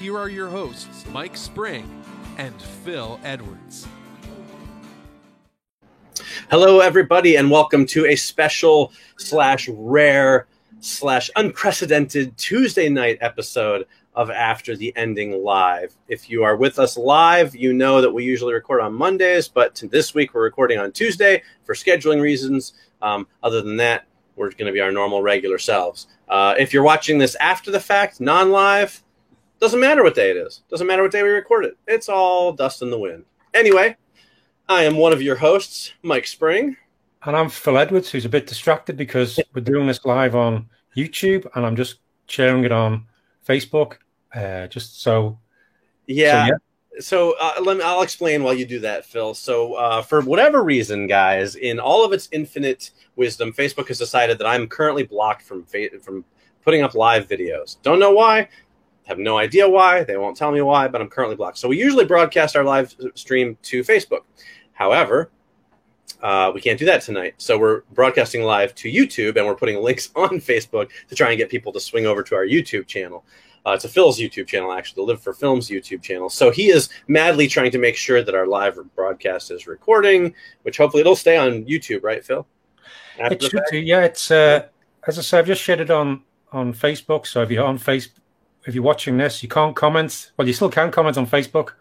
here are your hosts, Mike Spring and Phil Edwards. Hello, everybody, and welcome to a special slash rare slash unprecedented Tuesday night episode of After the Ending Live. If you are with us live, you know that we usually record on Mondays, but this week we're recording on Tuesday for scheduling reasons. Um, other than that, we're going to be our normal, regular selves. Uh, if you're watching this after the fact, non live, doesn't matter what day it is. Doesn't matter what day we record it. It's all dust in the wind. Anyway, I am one of your hosts, Mike Spring. And I'm Phil Edwards, who's a bit distracted because we're doing this live on YouTube and I'm just sharing it on Facebook. Uh, just so. Yeah. So, yeah. so uh, let me, I'll explain while you do that, Phil. So, uh, for whatever reason, guys, in all of its infinite wisdom, Facebook has decided that I'm currently blocked from from putting up live videos. Don't know why. Have no idea why. They won't tell me why, but I'm currently blocked. So we usually broadcast our live stream to Facebook. However, uh, we can't do that tonight. So we're broadcasting live to YouTube and we're putting links on Facebook to try and get people to swing over to our YouTube channel. Uh, it's a Phil's YouTube channel, actually, the Live for Films YouTube channel. So he is madly trying to make sure that our live broadcast is recording, which hopefully it'll stay on YouTube, right, Phil? After it should do. Yeah, it's uh, as I said, I've just shared it on on Facebook. So if you're on Facebook, if you're watching this, you can't comment. Well, you still can comment on Facebook.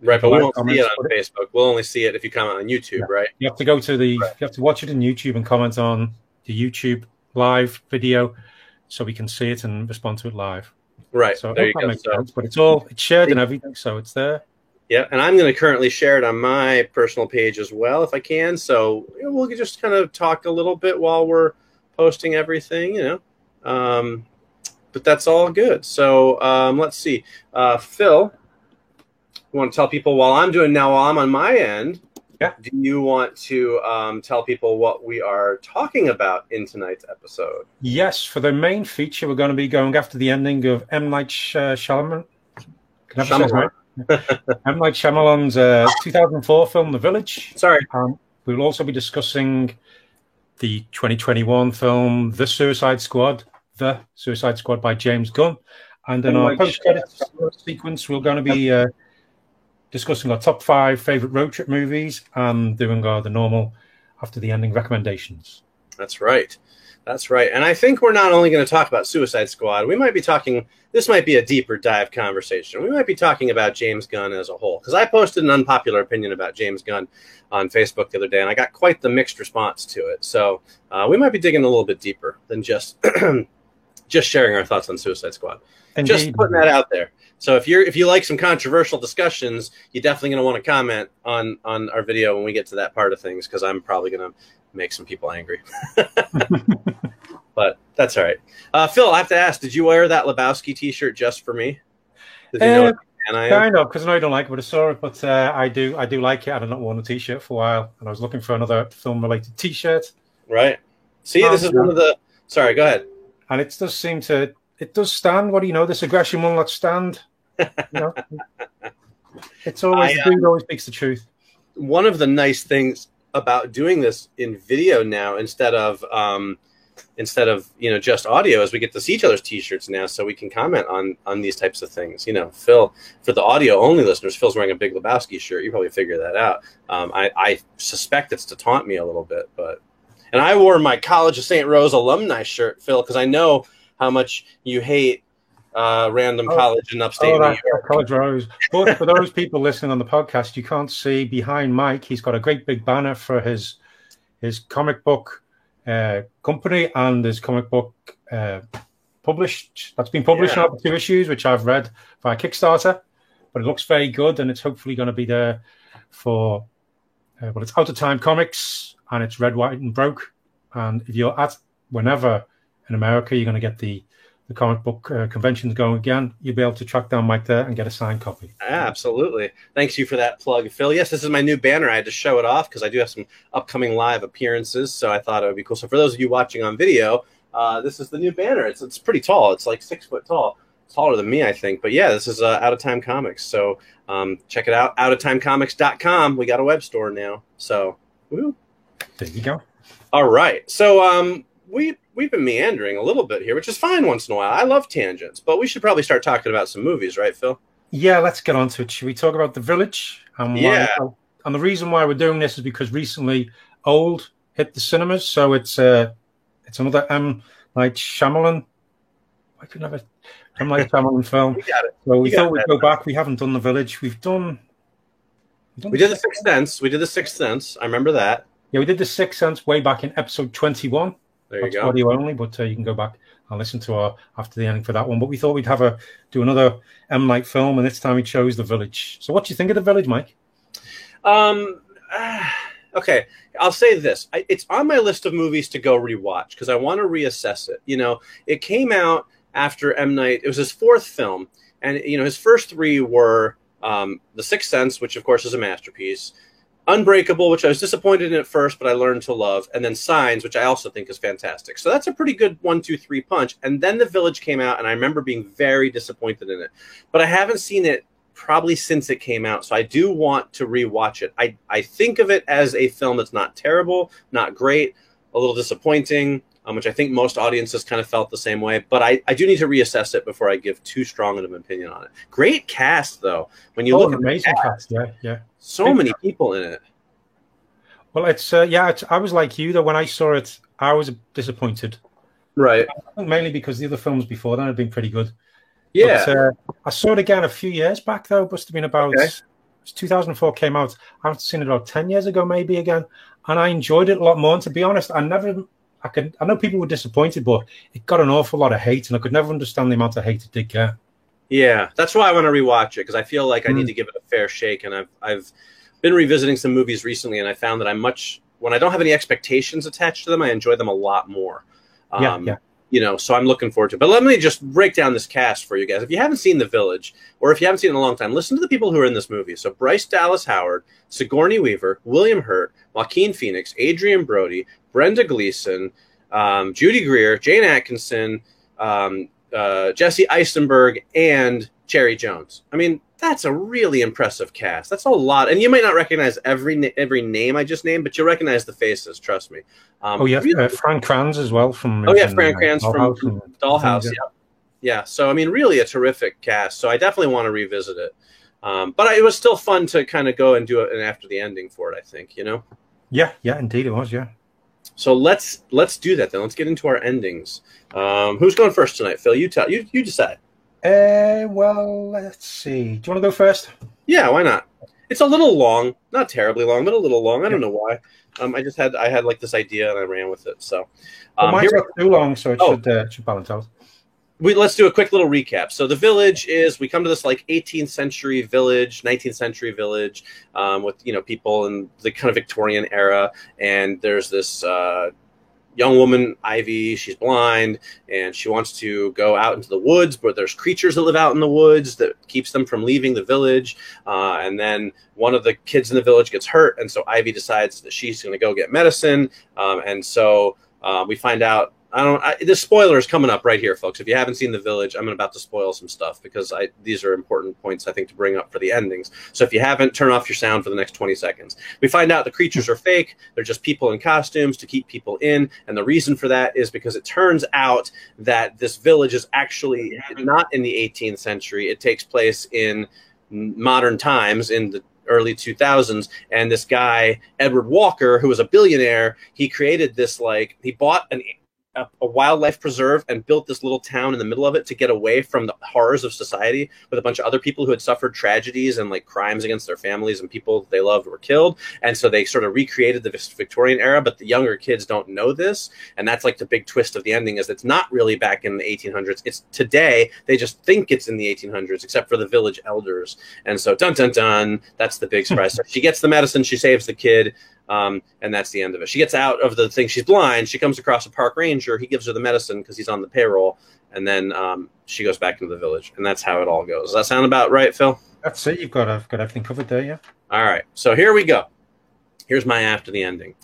Right, but we won't see it on Facebook. We'll only see it if you comment on YouTube, yeah. right? You have to go to the. Right. You have to watch it in YouTube and comment on the YouTube live video, so we can see it and respond to it live. Right. So there you go. So, sense, but it's all it's shared and everything, so it's there. Yeah, and I'm going to currently share it on my personal page as well, if I can. So we'll just kind of talk a little bit while we're posting everything, you know. Um, but that's all good. So um, let's see, uh, Phil. You want to tell people while I'm doing now, while I'm on my end, yeah. do you want to um, tell people what we are talking about in tonight's episode? Yes, for the main feature, we're going to be going after the ending of M. Night Shyamalan. Can I Shyamalan. M. Night Shyamalan's uh, 2004 film, The Village. Sorry. Um, we'll also be discussing the 2021 film, The Suicide Squad, The Suicide Squad by James Gunn. And in our post credits sequence, we're going to be uh, discussing our top five favorite road trip movies and doing our the normal after the ending recommendations. That's right. That's right. And I think we're not only going to talk about Suicide Squad, we might be talking, this might be a deeper dive conversation. We might be talking about James Gunn as a whole. Because I posted an unpopular opinion about James Gunn on Facebook the other day, and I got quite the mixed response to it. So uh, we might be digging a little bit deeper than just. just sharing our thoughts on Suicide Squad. Indeed. Just putting that out there. So if you're if you like some controversial discussions, you're definitely going to want to comment on on our video when we get to that part of things because I'm probably going to make some people angry. but that's all right. Uh, Phil, I have to ask: Did you wear that Lebowski T-shirt just for me? Did you uh, know kind of because I don't like it, but I saw it. But uh, I do, I do like it. I have not worn a T-shirt for a while, and I was looking for another film-related T-shirt. Right. See, this is one of the. Sorry, go ahead. And it does seem to it does stand. What do you know? This aggression will not stand. You know? it's always I, the truth always speaks the truth. One of the nice things about doing this in video now instead of um, instead of you know just audio is we get to see each other's t-shirts now so we can comment on on these types of things you know phil for the audio only listeners phil's wearing a big lebowski shirt you probably figure that out um, I, I suspect it's to taunt me a little bit but and i wore my college of st rose alumni shirt phil because i know how much you hate uh, random oh, college in upstate oh, New York. College Rose. But for those people listening on the podcast, you can't see behind Mike. He's got a great big banner for his his comic book uh, company and his comic book uh, published. That's been published yeah. now two issues, which I've read via Kickstarter. But it looks very good, and it's hopefully going to be there for. Uh, well, it's Out of Time Comics, and it's red, white, and broke. And if you're at whenever in America, you're going to get the the comic book uh, convention's going again, you'll be able to track down Mike there and get a signed copy. Absolutely. Thanks you for that plug, Phil. Yes, this is my new banner. I had to show it off because I do have some upcoming live appearances, so I thought it would be cool. So for those of you watching on video, uh, this is the new banner. It's it's pretty tall. It's like six foot tall. Taller than me, I think. But yeah, this is uh, Out of Time Comics. So um, check it out. OutofTimeComics.com. We got a web store now. So woo. There you go. All right. So um, we we've been meandering a little bit here, which is fine once in a while. I love tangents, but we should probably start talking about some movies, right, Phil? Yeah, let's get on to it. Should we talk about The Village? And yeah. Why, and the reason why we're doing this is because recently Old hit the cinemas, so it's uh, it's another M Night Shyamalan. I could never M Night Shyamalan film. We got it. So we You thought we'd go back. We haven't done The Village. We've done. we've done We did the Sixth Sense. We did the Sixth Sense. I remember that. Yeah, we did the Sixth Sense way back in episode twenty-one. There you That's go. audio only, but uh, you can go back and listen to our after the ending for that one. But we thought we'd have a do another M Night film, and this time we chose The Village. So, what do you think of The Village, Mike? Um. ah, okay, I'll say this: I, it's on my list of movies to go rewatch because I want to reassess it. You know, it came out after M Night. It was his fourth film, and you know, his first three were um, The Sixth Sense, which of course is a masterpiece. Unbreakable, which I was disappointed in at first, but I learned to love, and then Signs, which I also think is fantastic. So that's a pretty good one, two, three punch. And then The Village came out, and I remember being very disappointed in it. But I haven't seen it probably since it came out, so I do want to rewatch it. I I think of it as a film that's not terrible, not great, a little disappointing, um, which I think most audiences kind of felt the same way. But I, I do need to reassess it before I give too strong of an opinion on it. Great cast though. When you oh, look at amazing cast, cast. Yeah, yeah. so many people in it. Well, it's uh, yeah. It's, I was like you though. When I saw it, I was disappointed. Right. Mainly because the other films before that had been pretty good. Yeah. But, uh, I saw it again a few years back though. It Must have been about Okay. 2004 came out. I've seen it about 10 years ago, maybe again, and I enjoyed it a lot more. And to be honest, I never. I could. I know people were disappointed, but it got an awful lot of hate, and I could never understand the amount of hate it did get. Yeah, that's why I want to rewatch it because I feel like I need Mm. to give it a fair shake. And I've I've been revisiting some movies recently, and I found that I'm much when I don't have any expectations attached to them, I enjoy them a lot more. Um, Yeah, yeah. You know, so I'm looking forward to. it. But let me just break down this cast for you guys. If you haven't seen The Village, or if you haven't seen it in a long time, listen to the people who are in this movie. So Bryce Dallas Howard, Sigourney Weaver, William Hurt, Joaquin Phoenix, Adrien Brody, Brendan Gleeson, um, Judy Greer, Jayne Atkinson, um, uh, Jesse Eisenberg, and Cherry Jones. I mean, that's a really impressive cast. That's a lot, and you might not recognize every na- every name I just named, but you'll recognize the faces. Trust me. Um, Oh yeah, really- uh, Frank Kranz as well from. Oh, yeah, Frank uh, Kranz from Dollhouse and- Dollhouse. yeah. Yeah. So I mean, really a terrific cast. So I definitely want to revisit it. Um, but it was still fun to kind of go and do it and after the ending for it. I think you know. Yeah, yeah, indeed it was. Yeah. So let's let's do that then. Let's get into our endings. Um, who's going first tonight, Phil? You tell. You you decide. Uh, well, let's see. Do you want to go first? Yeah, why not? It's a little long, not terribly long, but a little long. I don't know why. Um, I just had I had like this idea and I ran with it. So Well, um, mine's not too long, so it Oh. should uh, should balance out. we let's do a quick little recap. So the village is we come to this like 18th century village, 19th century village um, with you know people in the kind of Victorian era, and there's this uh, young woman Ivy. She's blind and she wants to go out into the woods, but there's creatures that live out in the woods that keeps them from leaving the village. Uh, and then one of the kids in the village gets hurt, and so Ivy decides that she's going to go get medicine. Um, and so uh, we find out. I don't. I, the spoiler is coming up right here, folks. If you haven't seen the village, I'm about to spoil some stuff because I these are important points I think to bring up for the endings. So if you haven't, turn off your sound for the next 20 seconds. We find out the creatures are fake. They're just people in costumes to keep people in, and the reason for that is because it turns out that this village is actually not in the 18th century. It takes place in modern times in the early 2000s and this guy edward walker who was a billionaire he created this like he bought an a, a wildlife preserve and built this little town in the middle of it to get away from the horrors of society with a bunch of other people who had suffered tragedies and like crimes against their families and people they loved were killed. And so they sort of recreated the victorian era but the younger kids don't know this. And that's like the big twist of the ending is it's not really back in the 1800s it's today. They just think it's in the 1800s except for the village elders. And so dun dun dun that's the big surprise. So she gets the medicine. She saves the kid um, and that's the end of it. She gets out of the thing. She's blind. She comes across a park ranger. He gives her the medicine because he's on the payroll, and then um, she goes back into the village, and that's how it all goes. Does that sound about right, Phil? That's it. You've got, I've got everything covered there, yeah. All right, so here we go. Here's my after the ending.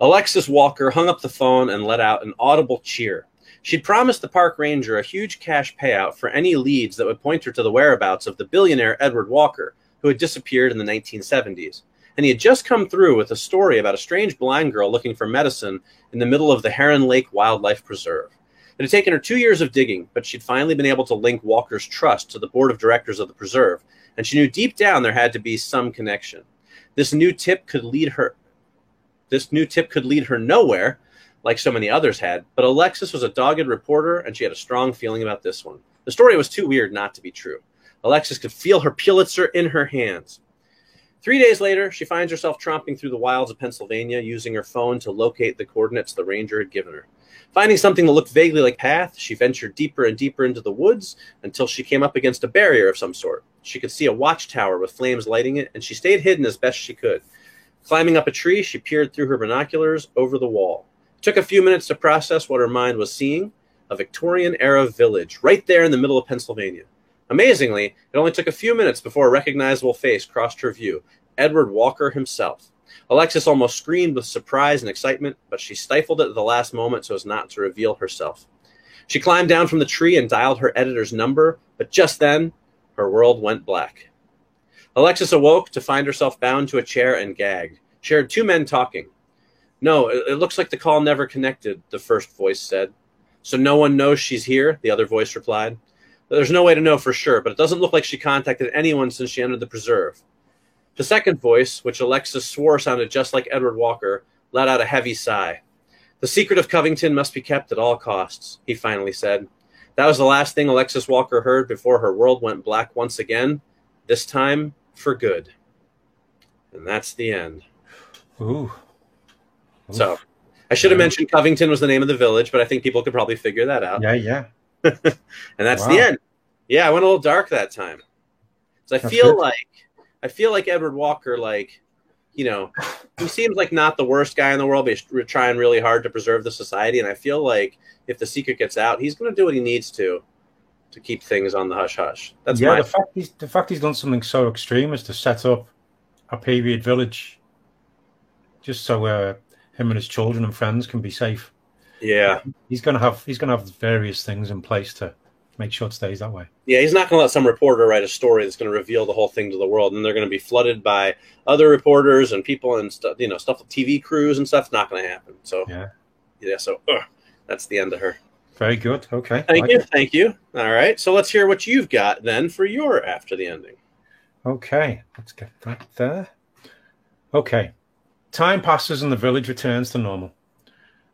Alexis Walker hung up the phone and let out an audible cheer. She'd promised the park ranger a huge cash payout for any leads that would point her to the whereabouts of the billionaire Edward Walker, who had disappeared in the 1970s. And he had just come through with a story about a strange blind girl looking for medicine in the middle of the Heron Lake Wildlife Preserve. It had taken her two years of digging, but she'd finally been able to link Walker's trust to the board of directors of the preserve, and she knew deep down there had to be some connection. This new tip could lead her this new tip could lead her nowhere, like so many others had, but Alexis was a dogged reporter and she had a strong feeling about this one. The story was too weird not to be true. Alexis could feel her Pulitzer in her hands. Three days later, she finds herself tromping through the wilds of Pennsylvania using her phone to locate the coordinates the ranger had given her. Finding something that looked vaguely like path, she ventured deeper and deeper into the woods until she came up against a barrier of some sort. She could see a watchtower with flames lighting it, and she stayed hidden as best she could. Climbing up a tree, she peered through her binoculars over the wall. It took a few minutes to process what her mind was seeing a Victorian era village right there in the middle of Pennsylvania. Amazingly, it only took a few minutes before a recognizable face crossed her view Edward Walker himself. Alexis almost screamed with surprise and excitement, but she stifled it at the last moment so as not to reveal herself. She climbed down from the tree and dialed her editor's number, but just then, her world went black. Alexis awoke to find herself bound to a chair and gagged. She heard two men talking. No, it, it looks like the call never connected, the first voice said. So no one knows she's here, the other voice replied. There's no way to know for sure, but it doesn't look like she contacted anyone since she entered the preserve. The second voice, which Alexis swore sounded just like Edward Walker, let out a heavy sigh. The secret of Covington must be kept at all costs, he finally said. That was the last thing Alexis Walker heard before her world went black once again, this time for good. And that's the end. Ooh. So I should have mentioned Covington was the name of the village, but I think people could probably figure that out. Yeah, yeah. and that's Wow. the end. Yeah, I went a little dark that time. So I That's feel good. like I feel like Edward Walker, like you know, he seems like not the worst guy in the world, but he's trying really hard to preserve the society. And I feel like if the secret gets out, he's going to do what he needs to to keep things on the hush hush. That's yeah, the fact he's the fact he's done something so extreme is to set up a period village, just so uh, him and his children and friends can be safe. Yeah. He's gonna have he's gonna have various things in place to make sure it stays that way. Yeah, he's not going to let some reporter write a story that's going to reveal the whole thing to the world, and they're going to be flooded by other reporters and people and stuff. You know, stuff with TV crews and stuff. Not going to happen. So Yeah, yeah, so ugh, that's the end of her. very good. Okay, Thank Like you, it. thank you. All right, so let's hear what you've got then for your after the ending. Okay, let's get that there. Okay, time passes and the village returns to normal.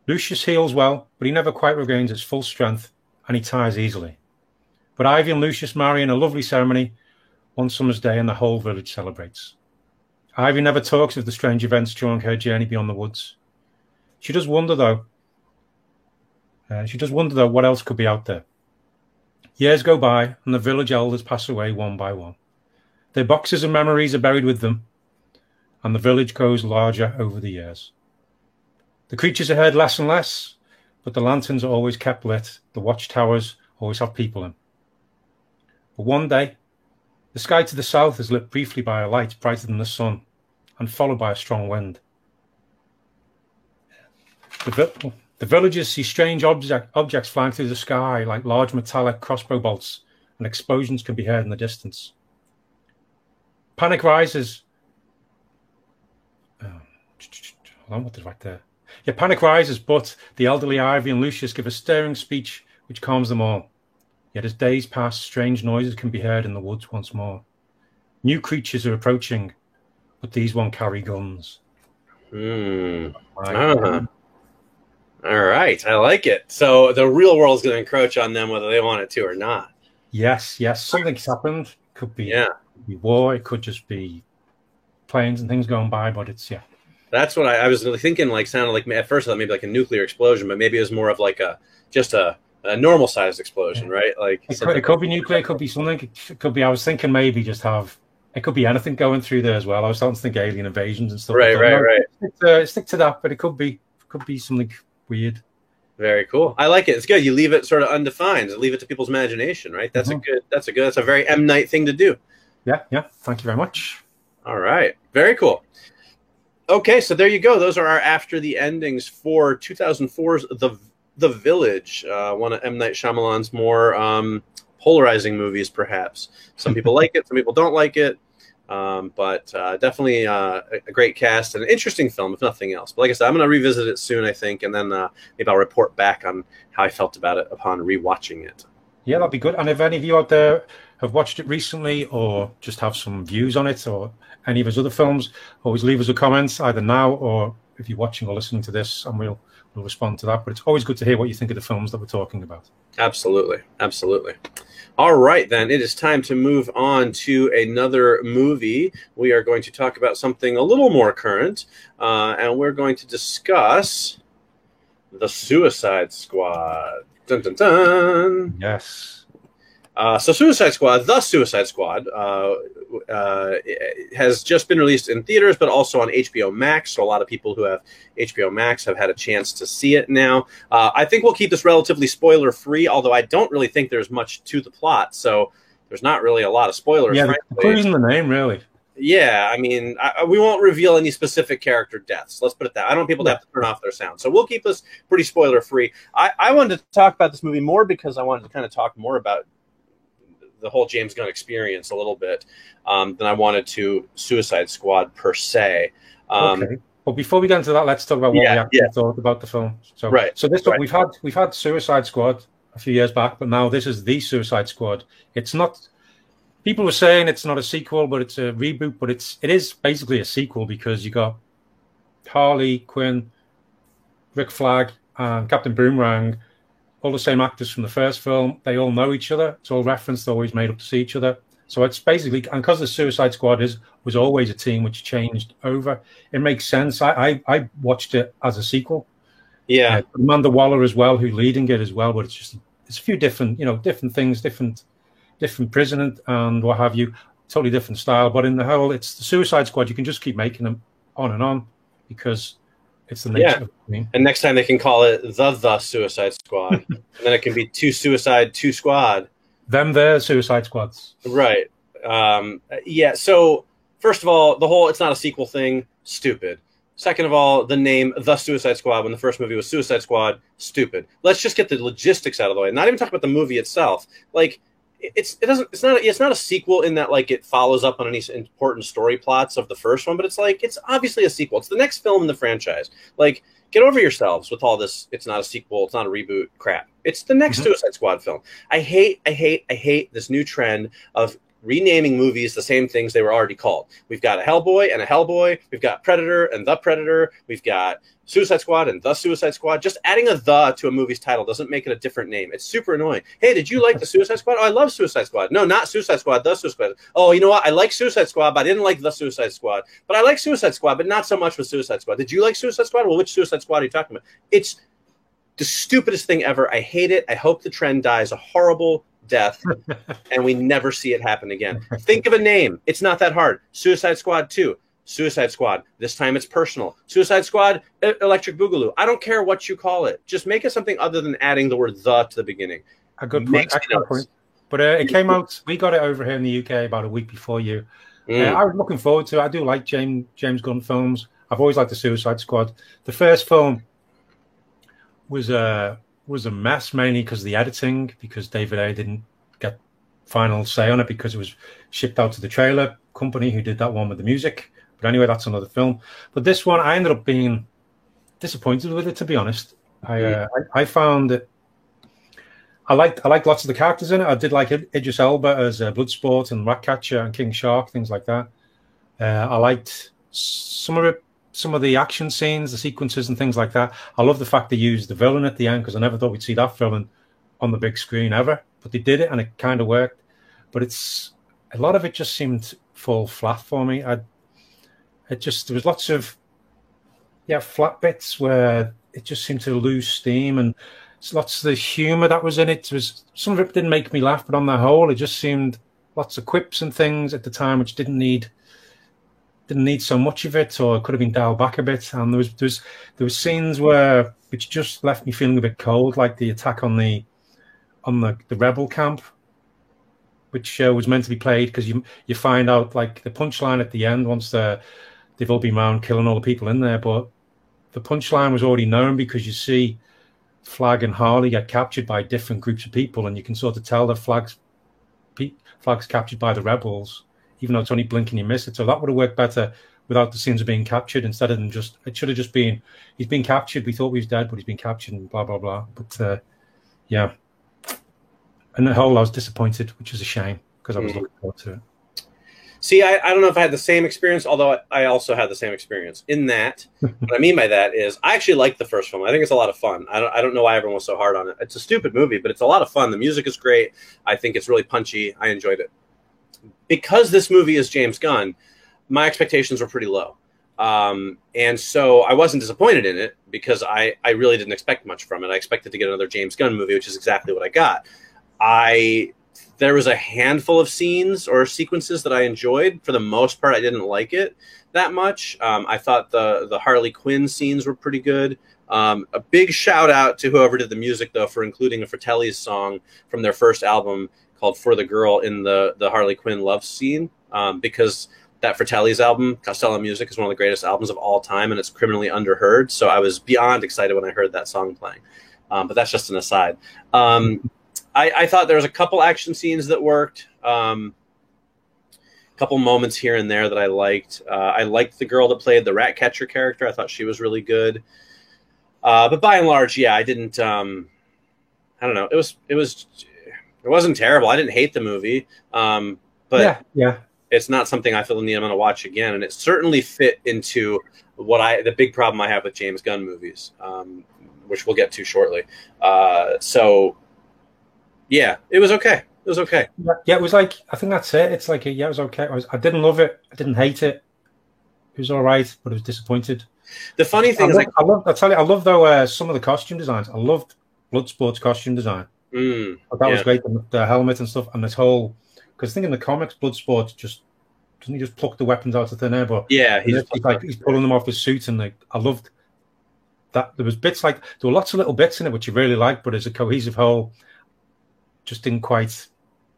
Lucius heals well, but he never quite regains its full strength, and he tires easily. But Ivy and Lucius marry in a lovely ceremony one summer's day, and the whole village celebrates. Ivy never talks of the strange events during her journey beyond the woods. She does wonder, though. uh, she does wonder, though, what else could be out there. Years go by, and the village elders pass away one by one. Their boxes and memories are buried with them, and the village grows larger over the years. The creatures are heard less and less, but the lanterns are always kept lit. The watchtowers always have people in. But one day, the sky to the south is lit briefly by a light brighter than the sun, and followed by a strong wind. The, vi- the villagers see strange object, objects flying through the sky like large metallic crossbow bolts, and explosions can be heard in the distance. Panic rises. Oh, hold on, what did I write there? Yeah, panic rises, but the elderly Ivy and Lucius give a stirring speech which calms them all. Yet as days pass, strange noises can be heard in the woods once more. New creatures are approaching, but these won't carry guns. Hmm. Uh-huh. All right, I like it. So the real world is going to encroach on them whether they want it to or not. Yes, yes, something's happened. Could be, Yeah, could be war. It could just be planes and things going by. But it's yeah, that's what I, I was thinking. Like, sounded like at first I thought maybe like a nuclear explosion, but maybe it was more of like a just a, a normal sized explosion, right? Like it could, it could be nuclear. It could be something. It could be. I was thinking maybe just have. It could be anything going through there as well. I was starting to think alien invasions and stuff. right, like that. right, No, right. Stick to, stick to that, but it could be could be something weird. Very cool. I like it. It's good. You leave it sort of undefined. Leave it to people's imagination, right? That's Mhm. a good. That's a good. That's a very M Night thing to do. Yeah, yeah. Thank you very much. All right. Very cool. Okay, so there you go. Those are our after the endings for 2004's The The Village, uh, one of M Night Shyamalan's more um, polarizing movies, perhaps. Some people like it, some people don't like it, um, but uh, definitely uh, a- great cast and an interesting film, if nothing else. But like I said, I'm going to revisit it soon, I think, and then uh, maybe I'll report back on how I felt about it upon rewatching it. Yeah, that'd be good. And if any of you out there have watched it recently or just have some views on it or any of his other films, always leave us a comment either now or if you're watching or listening to this, and we'll we'll respond to that. But it's always good to hear what you think of the films that we're talking about. Absolutely. Absolutely. All right, then it is time to move on to another movie. We are going to talk about something a little more current, uh, and we're going to discuss The Suicide Squad. Dun, dun, dun. Yes. Uh, so, Suicide Squad, The Suicide Squad, uh, uh, has just been released in theaters, but also on HBO Max. So, a lot of people who have HBO Max have had a chance to see it now. Uh, I think we'll keep this relatively spoiler free, although I don't really think there's much to the plot. So, there's not really a lot of spoilers. Yeah, clues the name, really. Yeah, I mean, I, we won't reveal any specific character deaths. Let's put it that. I don't want people to have to turn off their sound, so we'll keep this pretty spoiler free. I, I wanted to talk about this movie more because I wanted to kind of talk more about the whole James Gunn experience a little bit um, than I wanted to Suicide Squad per se. Um, okay. But before we get into that, let's talk about what Yeah, we actually yeah. thought about the film. So, Right, So this right. we've had we've had Suicide Squad a few years back, but now this is the Suicide Squad. It's not. People were saying it's not a sequel, but it's a reboot. But it's it is basically a sequel because you got Harley Quinn, Rick Flag, and Captain Boomerang, all the same actors from the first film. They all know each other. It's all referenced, they're always made up to see each other. So it's basically, and because the Suicide Squad is was always a team which changed over, it makes sense. I I, I watched it as a sequel. yeah, Uh, Amanda Waller as well, who's leading it as well. But it's just it's a few different, you know, different things, different different president and what have you. Totally different style. But in the whole, it's the Suicide Squad. You can just keep making them on and on because it's the nature Yeah. and next time they can call it the the Suicide Squad, and then it can be two Suicide, two Squad. Them, their Suicide Squads. Right. Um, yeah. So first of all, the whole it's not a sequel thing, stupid. Second of all, the name The Suicide Squad when the first movie was Suicide Squad, stupid. Let's just get the logistics out of the way. Not even talk about the movie itself. Like it's it doesn't it's not it's not a sequel in that like it follows up on any important story plots of the first one, but it's like it's obviously a sequel. It's the next film in the franchise. Like get over yourselves with all this it's not a sequel, it's not a reboot crap. It's the next Mhm. Suicide Squad film. I hate I hate I hate this new trend of renaming movies the same things they were already called. We've got a Hellboy and a Hellboy. We've got Predator and the Predator. We've got Suicide Squad and the Suicide Squad. Just adding a the to a movie's title doesn't make it a different name. It's super annoying. Hey, did you like the Suicide Squad? Oh, I love Suicide Squad. No, not Suicide Squad, the Suicide Squad. Oh, you know what? I like Suicide Squad, but I didn't like the Suicide Squad. But I like Suicide Squad, but not so much with Suicide Squad. Did you like Suicide Squad? Well, which Suicide Squad are you talking about? It's the stupidest thing ever. I hate it. I hope the trend dies a horrible death and we never see it happen again. Think of a name. It's not that hard. Suicide Squad 2. Suicide Squad. This time it's personal. Suicide Squad, Electric Boogaloo. I don't care what you call it. Just make it something other than adding the word the to the beginning. A good point. Excellent sense. point. But uh, it came out. We got it over here in the UK about a week before you. Mm. Uh, I was looking forward to. it. I do like James James Gunn films. I've always liked the Suicide Squad. The first film was a was a mess mainly because of the editing, because David Ayer didn't get final say on it because it was shipped out to the trailer company who did that one with the music. But anyway, that's another film. But this one, I ended up being disappointed with it. To be honest, I uh, I, I found it. I liked I liked lots of the characters in it. I did like Id- Idris Elba as uh, Bloodsport and Ratcatcher and King Shark, things like that. Uh, I liked some of it, some of the action scenes, the sequences, and things like that. I love the fact they used the villain at the end because I never thought we'd see that villain on the big screen ever. But they did it, and it kind of worked. But it's a lot of it just seemed fall flat for me. I it just there was lots of yeah flat bits where it just seemed to lose steam and lots of the humor that was in it was some of it didn't make me laugh but on the whole it just seemed lots of quips and things at the time which didn't need didn't need so much of it or it could have been dialed back a bit. And there was there was there was scenes where which just left me feeling a bit cold, like the attack on the on the, the rebel camp, which uh, was meant to be played because you you find out like the punchline at the end once the they've all been around killing all the people in there, but the punchline was already known because you see Flag and Harley get captured by different groups of people, and you can sort of tell that Flag's Flag's captured by the rebels, even though it's only blinking you miss it. So that would have worked better without the scenes of being captured instead of them just it should have just been he's been captured we thought he was dead but he's been captured and blah blah blah. But uh, yeah. And the whole I was disappointed which is a shame because I was mm. looking forward to it. See I, I don't know if I had the same experience although I, I also had the same experience. In that what I mean by that is I actually like the first film. I think it's a lot of fun. I don't, I don't know why everyone was so hard on it. It's a stupid movie but it's a lot of fun. The music is great. I think it's really punchy. I enjoyed it because this movie is James Gunn my expectations were pretty low. Um, and so I wasn't disappointed in it because I, I really didn't expect much from it. I expected to get another James Gunn movie, which is exactly what I got. I there was a handful of scenes or sequences that I enjoyed. For the most part, I didn't like it that much. Um, I thought the the Harley Quinn scenes were pretty good. Um, a big shout out to whoever did the music though for including a Fratelli's song from their first album called "For the Girl" in the the Harley Quinn love scene um, because that Fratelli's album, Costello Music, is one of the greatest albums of all time, and it's criminally underheard. So I was beyond excited when I heard that song playing. Um, but that's just an aside. Um, I, I, thought there was a couple action scenes that worked. Um, a couple moments here and there that I liked. Uh, I liked the girl that played the rat catcher character. I thought she was really good. Uh, but by and large, yeah, I didn't. Um, I don't know. It was. It was. It wasn't terrible. I didn't hate the movie. Um, but yeah, yeah it's not something I feel the need I'm going to watch again, and it certainly fit into what I the big problem I have with James Gunn movies, um, which we'll get to shortly. Uh, so, yeah, it was okay. It was okay. Yeah, it was like I think that's it. It's like yeah, it was okay. I, was, I didn't love it. I didn't hate it. It was all right, but I was disappointed. The funny thing I is, love, I love. I tell you, I love though uh, some of the costume designs. I loved Bloodsport's costume design. Mm, that yeah. was great. The, the helmet and stuff, and this whole because I think in the comics, Bloodsport just doesn't he just pluck the weapons out of thin air? But yeah, he's, he's like he's pulling them off his suit, and like I loved that. There was bits like there were lots of little bits in it which you really liked, but as a cohesive whole, just didn't quite.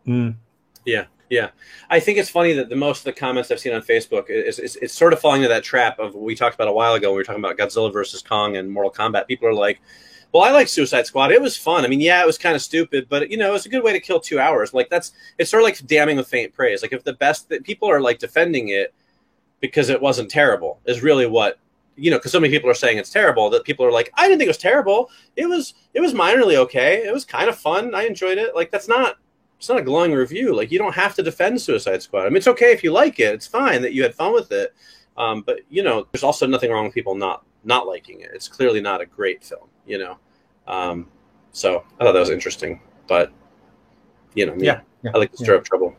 Mm. Yeah, yeah. I think it's funny that the most of the comments I've seen on Facebook is, is, it's sort of falling into that trap of what we talked about a while ago when we were talking about Godzilla versus Kong and Mortal Kombat. People are like, well, I like Suicide Squad. It was fun. I mean, yeah, it was kind of stupid, but you know, it was a good way to kill two hours. Like that's it's sort of like damning with faint praise. Like if the best that people are like defending it because it wasn't terrible is really what you know. Because so many people are saying it's terrible that people are like, I didn't think it was terrible. It was it was minorly okay. It was kind of fun. I enjoyed it. Like that's not it's not a glowing review. Like you don't have to defend Suicide Squad. I mean, it's okay if you like it. It's fine that you had fun with it. Um, but you know, there's also nothing wrong with people not not liking it. It's clearly not a great film. You know. Um, so I thought that was interesting, but you know, yeah, yeah, I like to stir yeah. up trouble.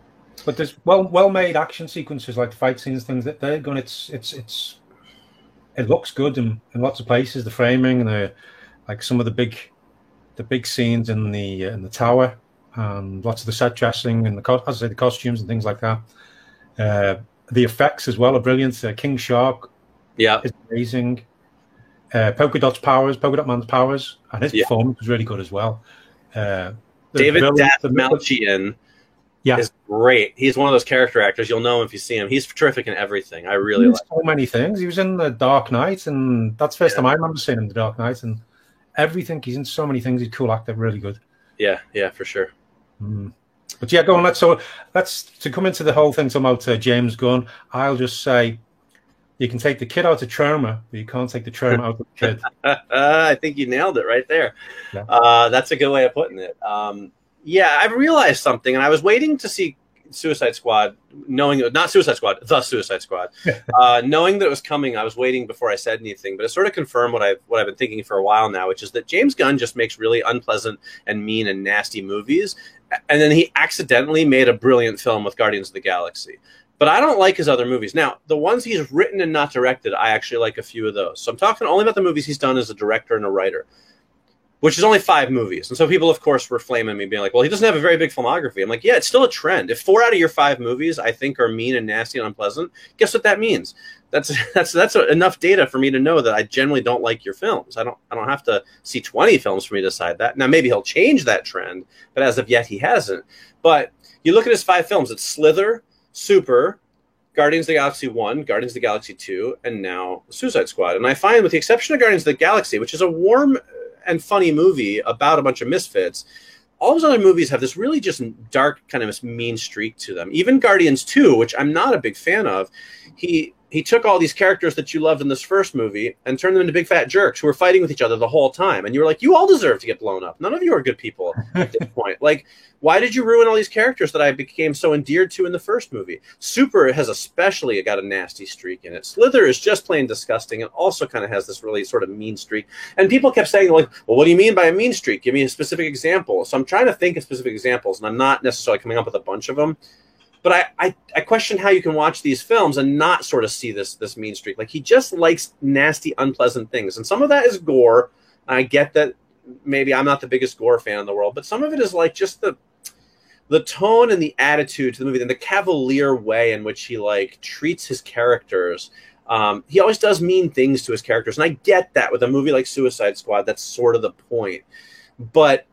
But there's well well made action sequences like fight scenes, things that they're going. It's it's it's it looks good in, in lots of places. The framing and the like some of the big the big scenes in the in the tower and lots of the set dressing and the as I say the costumes and things like that. Uh, the effects as well are brilliant. Uh, King Shark, yeah, is amazing uh, Polka Dot's powers, Polka Dot Man's powers, and his yeah. performance was really good as well. Uh, David Dastmalchian yeah. is great. He's one of those character actors. You'll know him if you see him. He's terrific in everything. I really like so many things. He was in the Dark Knight, and that's the first yeah. time I remember seeing him in the Dark Knight, and everything. He's in so many things. He's a cool actor, really good. Yeah, yeah, for sure. Mm. But yeah, go on. Let's so let's to come into the whole thing about uh, James Gunn. I'll just say you can take the kid out of Troma, but you can't take the trauma out of the kid. I think you nailed it right there. Yeah. Uh, that's a good way of putting it. Um, yeah, I've realized something, and I was waiting to see Suicide Squad, knowing it not Suicide Squad, the Suicide Squad, uh, knowing that it was coming. I was waiting before I said anything, but it sort of confirmed what I've what I've been thinking for a while now, which is that James Gunn just makes really unpleasant and mean and nasty movies, and then he accidentally made a brilliant film with Guardians of the Galaxy but I don't like his other movies. Now, the ones he's written and not directed, I actually like a few of those. So I'm talking only about the movies he's done as a director and a writer. which is only five movies. And so people, of course, were flaming me, being like, well, he doesn't have a very big filmography. I'm like, yeah, it's still a trend. If four out of your five movies I think are mean and nasty and unpleasant, guess what that means? That's that's that's enough data for me to know that I generally don't like your films. I don't I don't have to see 20 films for me to decide that. Now maybe he'll change that trend, but as of yet he hasn't. But you look at his five films, it's Slither, Super, Guardians of the Galaxy 1, Guardians of the Galaxy 2, and now Suicide Squad. And I find, with the exception of Guardians of the Galaxy, which is a warm and funny movie about a bunch of misfits, all those other movies have this really just dark, kind of mean streak to them. Even Guardians 2, which I'm not a big fan of, he he took all these characters that you loved in this first movie and turned them into big fat jerks who were fighting with each other the whole time. And you were like, you all deserve to get blown up. None of you are good people at this point. Like, why did you ruin all these characters that I became so endeared to in the first movie? Super has especially got a nasty streak in it. Slither is just plain disgusting and also kind of has this really sort of mean streak. And people kept saying, like, well, what do you mean by a mean streak? Give me a specific example. So I'm trying to think of specific examples, and I'm not necessarily coming up with a bunch of them but I, I, I question how you can watch these films and not sort of see this this mean streak. Like he just likes nasty, unpleasant things, and some of that is gore. I get that maybe I'm not the biggest gore fan in the world, but some of it is like just the the tone and the attitude to the movie and the cavalier way in which he like treats his characters. Um, he always does mean things to his characters, and I get that with a movie like Suicide Squad. That's sort of the point, but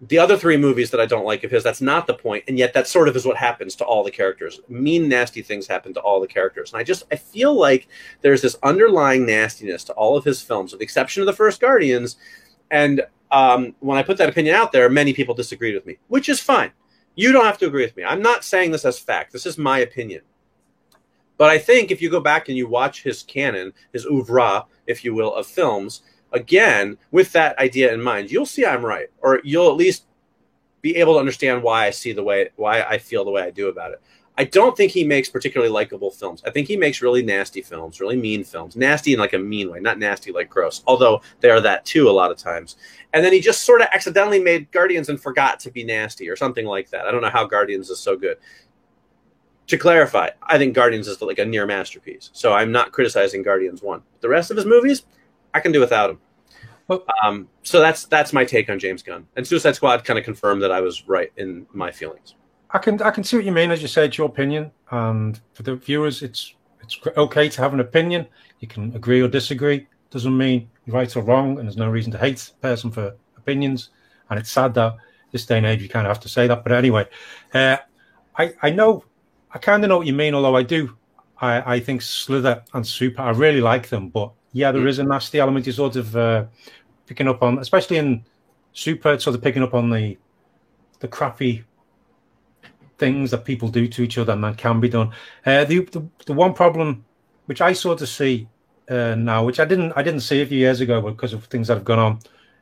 the other three movies that I don't like of his, that's not the point, and yet that sort of is what happens to all the characters. Mean, nasty things happen to all the characters, and I just I feel like there's this underlying nastiness to all of his films, with the exception of the first Guardians. And um, when I put that opinion out there, many people disagreed with me, which is fine. You don't have to agree with me. I'm not saying this as fact. This is my opinion. But I think if you go back and you watch his canon, his oeuvre, if you will, of films, again with that idea in mind you'll see i'm right or you'll at least be able to understand why i see the way why i feel the way i do about it. I don't think he makes particularly likable films. I think he makes really nasty films really mean films. Nasty in like a mean way not nasty like gross although they are that too a lot of times. And then he just sort of accidentally made guardians and forgot to be nasty or something like that. I don't know how guardians is so good. To clarify, I think Guardians is like a near masterpiece. So I'm not criticizing Guardians 1. The rest of his movies, I can do without him. Well, um, so that's that's my take on James Gunn. And Suicide Squad kind of confirmed that I was right in my feelings. I can I can see what you mean. As you said, your opinion, and for the viewers, it's it's okay to have an opinion. You can agree or disagree. Doesn't mean you're right or wrong, and there's no reason to hate a person for opinions. And it's sad that this day and age you kind of have to say that. But anyway, uh, I I know I kind of know what you mean. Although I do, I I think Slither and Super I really like them, but yeah, there is a nasty element. you're sort of uh, picking up on, especially in Super, sort of picking up on the the crappy things that people do to each other and that can be done. Uh, the, the, the one problem which I sort of see uh, now, which I didn't I didn't see a few years ago, because of things that have gone on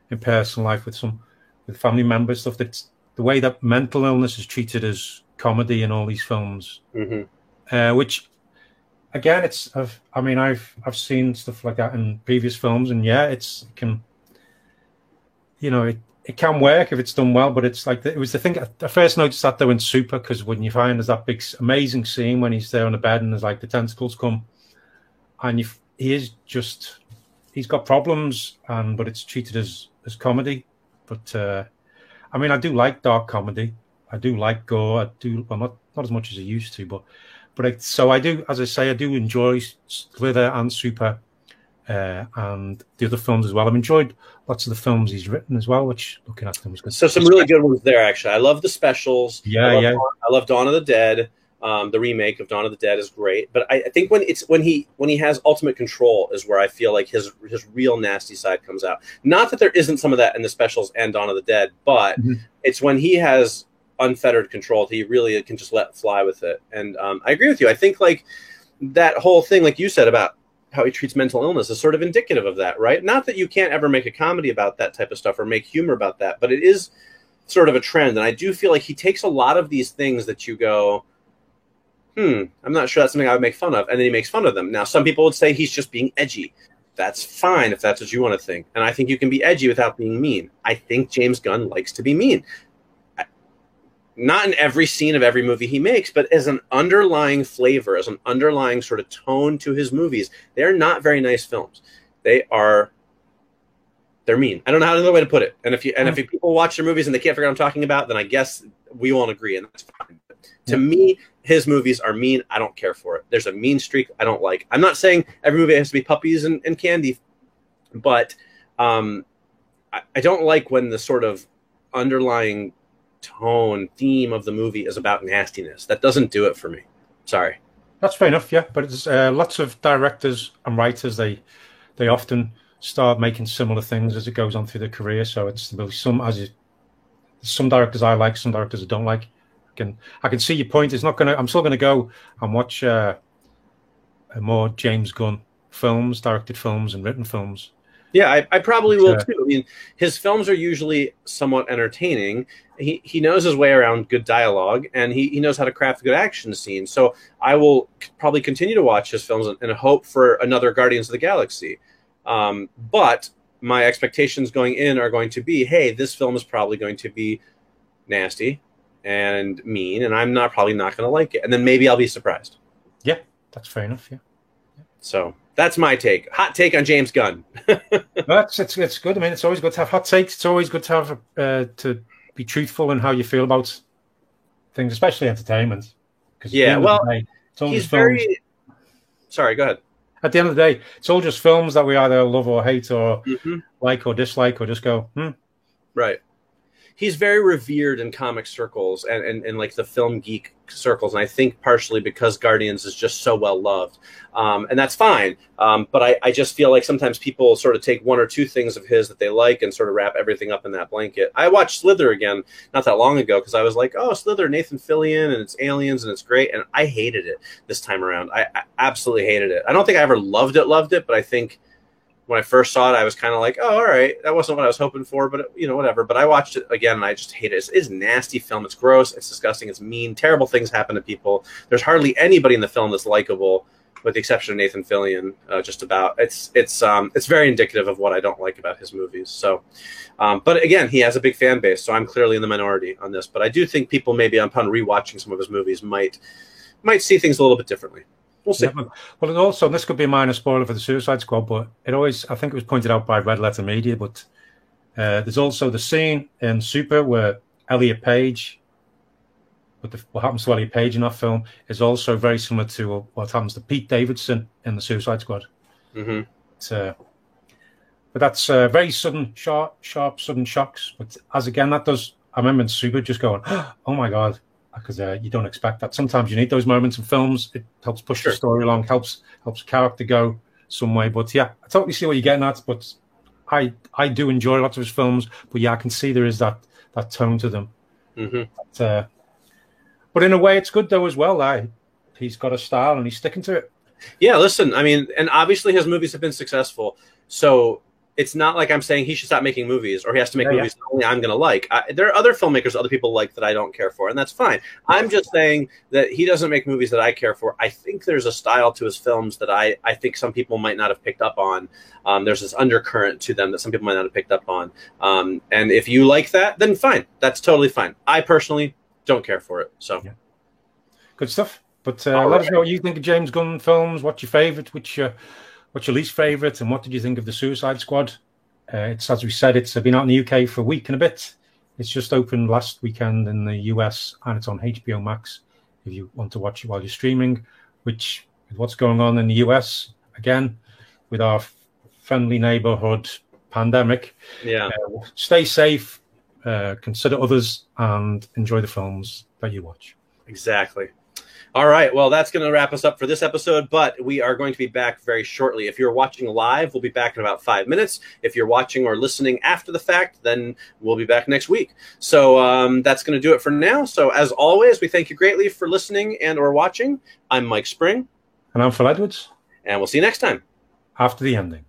in personal life with some with family members stuff. That the way that mental illness is treated as comedy in all these films, mm-hmm. uh, which again, it's I've, I mean I've I've seen stuff like that in previous films, and yeah, it's it can you know it, it can work if it's done well, but it's like it was the thing I first noticed that though in Super because when you find there's that big amazing scene when he's there on the bed and there's like the tentacles come, and you, he is just he's got problems, and but it's treated as as comedy, but uh, I mean I do like dark comedy. I do like gore. I do well not not as much as I used to, but but I, so I do, as I say, I do enjoy Slither and Super, uh, and the other films as well. I've enjoyed lots of the films he's written as well, which looking at them was good. So some really good ones there. Actually, I love the specials. Yeah, I love, yeah. I love Dawn of the Dead. Um, the remake of Dawn of the Dead is great, but I, I, think when it's when he when he has ultimate control is where I feel like his his real nasty side comes out. Not that there isn't some of that in the specials and Dawn of the Dead, but mm-hmm. it's when he has unfettered control. He really can just let fly with it. And um, I agree with you. I think like that whole thing, like you said about how he treats mental illness, is sort of indicative of that, right? Not that you can't ever make a comedy about that type of stuff or make humor about that, but it is sort of a trend. And I do feel like he takes a lot of these things that you go, hmm, I'm not sure that's something I would make fun of. And then he makes fun of them. Now, some people would say he's just being edgy. That's fine if that's what you want to think. And I think you can be edgy without being mean. I think James Gunn likes to be mean not in every scene of every movie he makes, but as an underlying flavor, as an underlying sort of tone to his movies, they're not very nice films. They are they're mean. I don't know how another way to put it. And if you and if people watch their movies and they can't figure out what I'm talking about, then I guess we won't agree, and that's fine. But to me, his movies are mean. I don't care for it. There's a mean streak I don't like. I'm not saying every movie has to be puppies and, and candy, but um, I, I don't like when the sort of underlying tone theme of the movie is about nastiness. That doesn't do it for me. Sorry. That's fair enough, yeah. But it's uh, lots of directors and writers they they often start making similar things as it goes on through their career. So it's some as you, some directors I like, some directors I don't like. I can I can see your point. It's not gonna. I'm still gonna go and watch uh, more James Gunn films, directed films, and written films. Yeah, I, I probably will too. I mean, his films are usually somewhat entertaining. He he knows his way around good dialogue, and he, he knows how to craft a good action scene. So I will probably continue to watch his films and, and hope for another Guardians of the Galaxy. Um, but my expectations going in are going to be, hey, this film is probably going to be nasty and mean, and I'm not probably not going to like it. And then maybe I'll be surprised. Yeah, that's fair enough. Yeah, So that's my take. Hot take on James Gunn. that's it's it's good. I mean, it's always good to have hot takes. It's always good to have uh, to be truthful in how you feel about things, especially entertainment. Because Yeah, well, it's all He's just films. very. Sorry, go ahead. At the end of the day, it's all just films that we either love or hate, or Mhm. like or dislike, or just go, hmm. Right. He's very revered in comic circles and, and, and like the film geek circles. And I think partially because Guardians is just so well loved. Um, and that's fine. Um, but I, I just feel like sometimes people sort of take one or two things of his that they like and sort of wrap everything up in that blanket. I watched Slither again not that long ago because I was like, oh, Slither, Nathan Fillion, and it's aliens and it's great. And I hated it this time around. I, I absolutely hated it. I don't think I ever loved it, loved it, but I think when I first saw it, I was kind of like, oh, all right, that wasn't what I was hoping for, but you know, whatever. But I watched it again, and I just hate it. It's, it's a nasty film. It's gross. It's disgusting. It's mean. Terrible things happen to people. There's hardly anybody in the film that's likable, with the exception of Nathan Fillion. Uh, just about. It's it's um it's very indicative of what I don't like about his movies. So, um, but again, he has a big fan base, so I'm clearly in the minority on this. But I do think people maybe upon rewatching some of his movies might might see things a little bit differently. We'll see. Yeah, well, and also, and this could be a minor spoiler for the Suicide Squad, but it always, I think it was pointed out by Red Letter Media, but uh, there's also the scene in Super where Elliot Page, what, the, what happens to Elliot Page in that film, is also very similar to what happens to Pete Davidson in the Suicide Squad. hmm It's, uh, but that's uh, very sudden, sharp, sharp, sudden shocks. But as again, that does, I remember in Super just going, oh my God, because uh, you don't expect that. Sometimes you need those moments in films. It helps push Sure. the story along, helps helps character go some way. But yeah, I totally see what you're getting at. But I I do enjoy lots of his films. But yeah, I can see there is that that tone to them. hmm But, uh, but in a way, it's good though as well. I, he's got a style and he's sticking to it. Yeah, listen, I mean, and obviously his movies have been successful. So it's not like I'm saying he should stop making movies or he has to make Yeah, yeah. movies that only I'm going to like. I, there are other filmmakers other people like that I don't care for, and that's fine. I'm just saying that he doesn't make movies that I care for. I think there's a style to his films that I, I think some people might not have picked up on. Um, there's this undercurrent to them that some people might not have picked up on. Um, and if you like that, then fine. That's totally fine. I personally don't care for it. So. Yeah. Good stuff. But uh, let us know what you think of James Gunn films. What's your favourite? Which your what's your least favourite? And what did you think of the Suicide Squad? Uh, it's as we said, it's been out in the UK for a week and a bit. It's just opened last weekend in the US, and it's on HBO Max. If you want to watch it while you're streaming, which with what's going on in the US again with our friendly neighborhood pandemic, Yeah. uh, stay safe, uh, consider others, and enjoy the films that you watch. Exactly. All right. Well, that's going to wrap us up for this episode, but we are going to be back very shortly. If you're watching live, we'll be back in about five minutes. If you're watching or listening after the fact, then we'll be back next week. So um, that's going to do it for now. So as always, we thank you greatly for listening and or watching. I'm Mike Spring, And I'm Phil Edwards. and we'll see you next time. After the ending.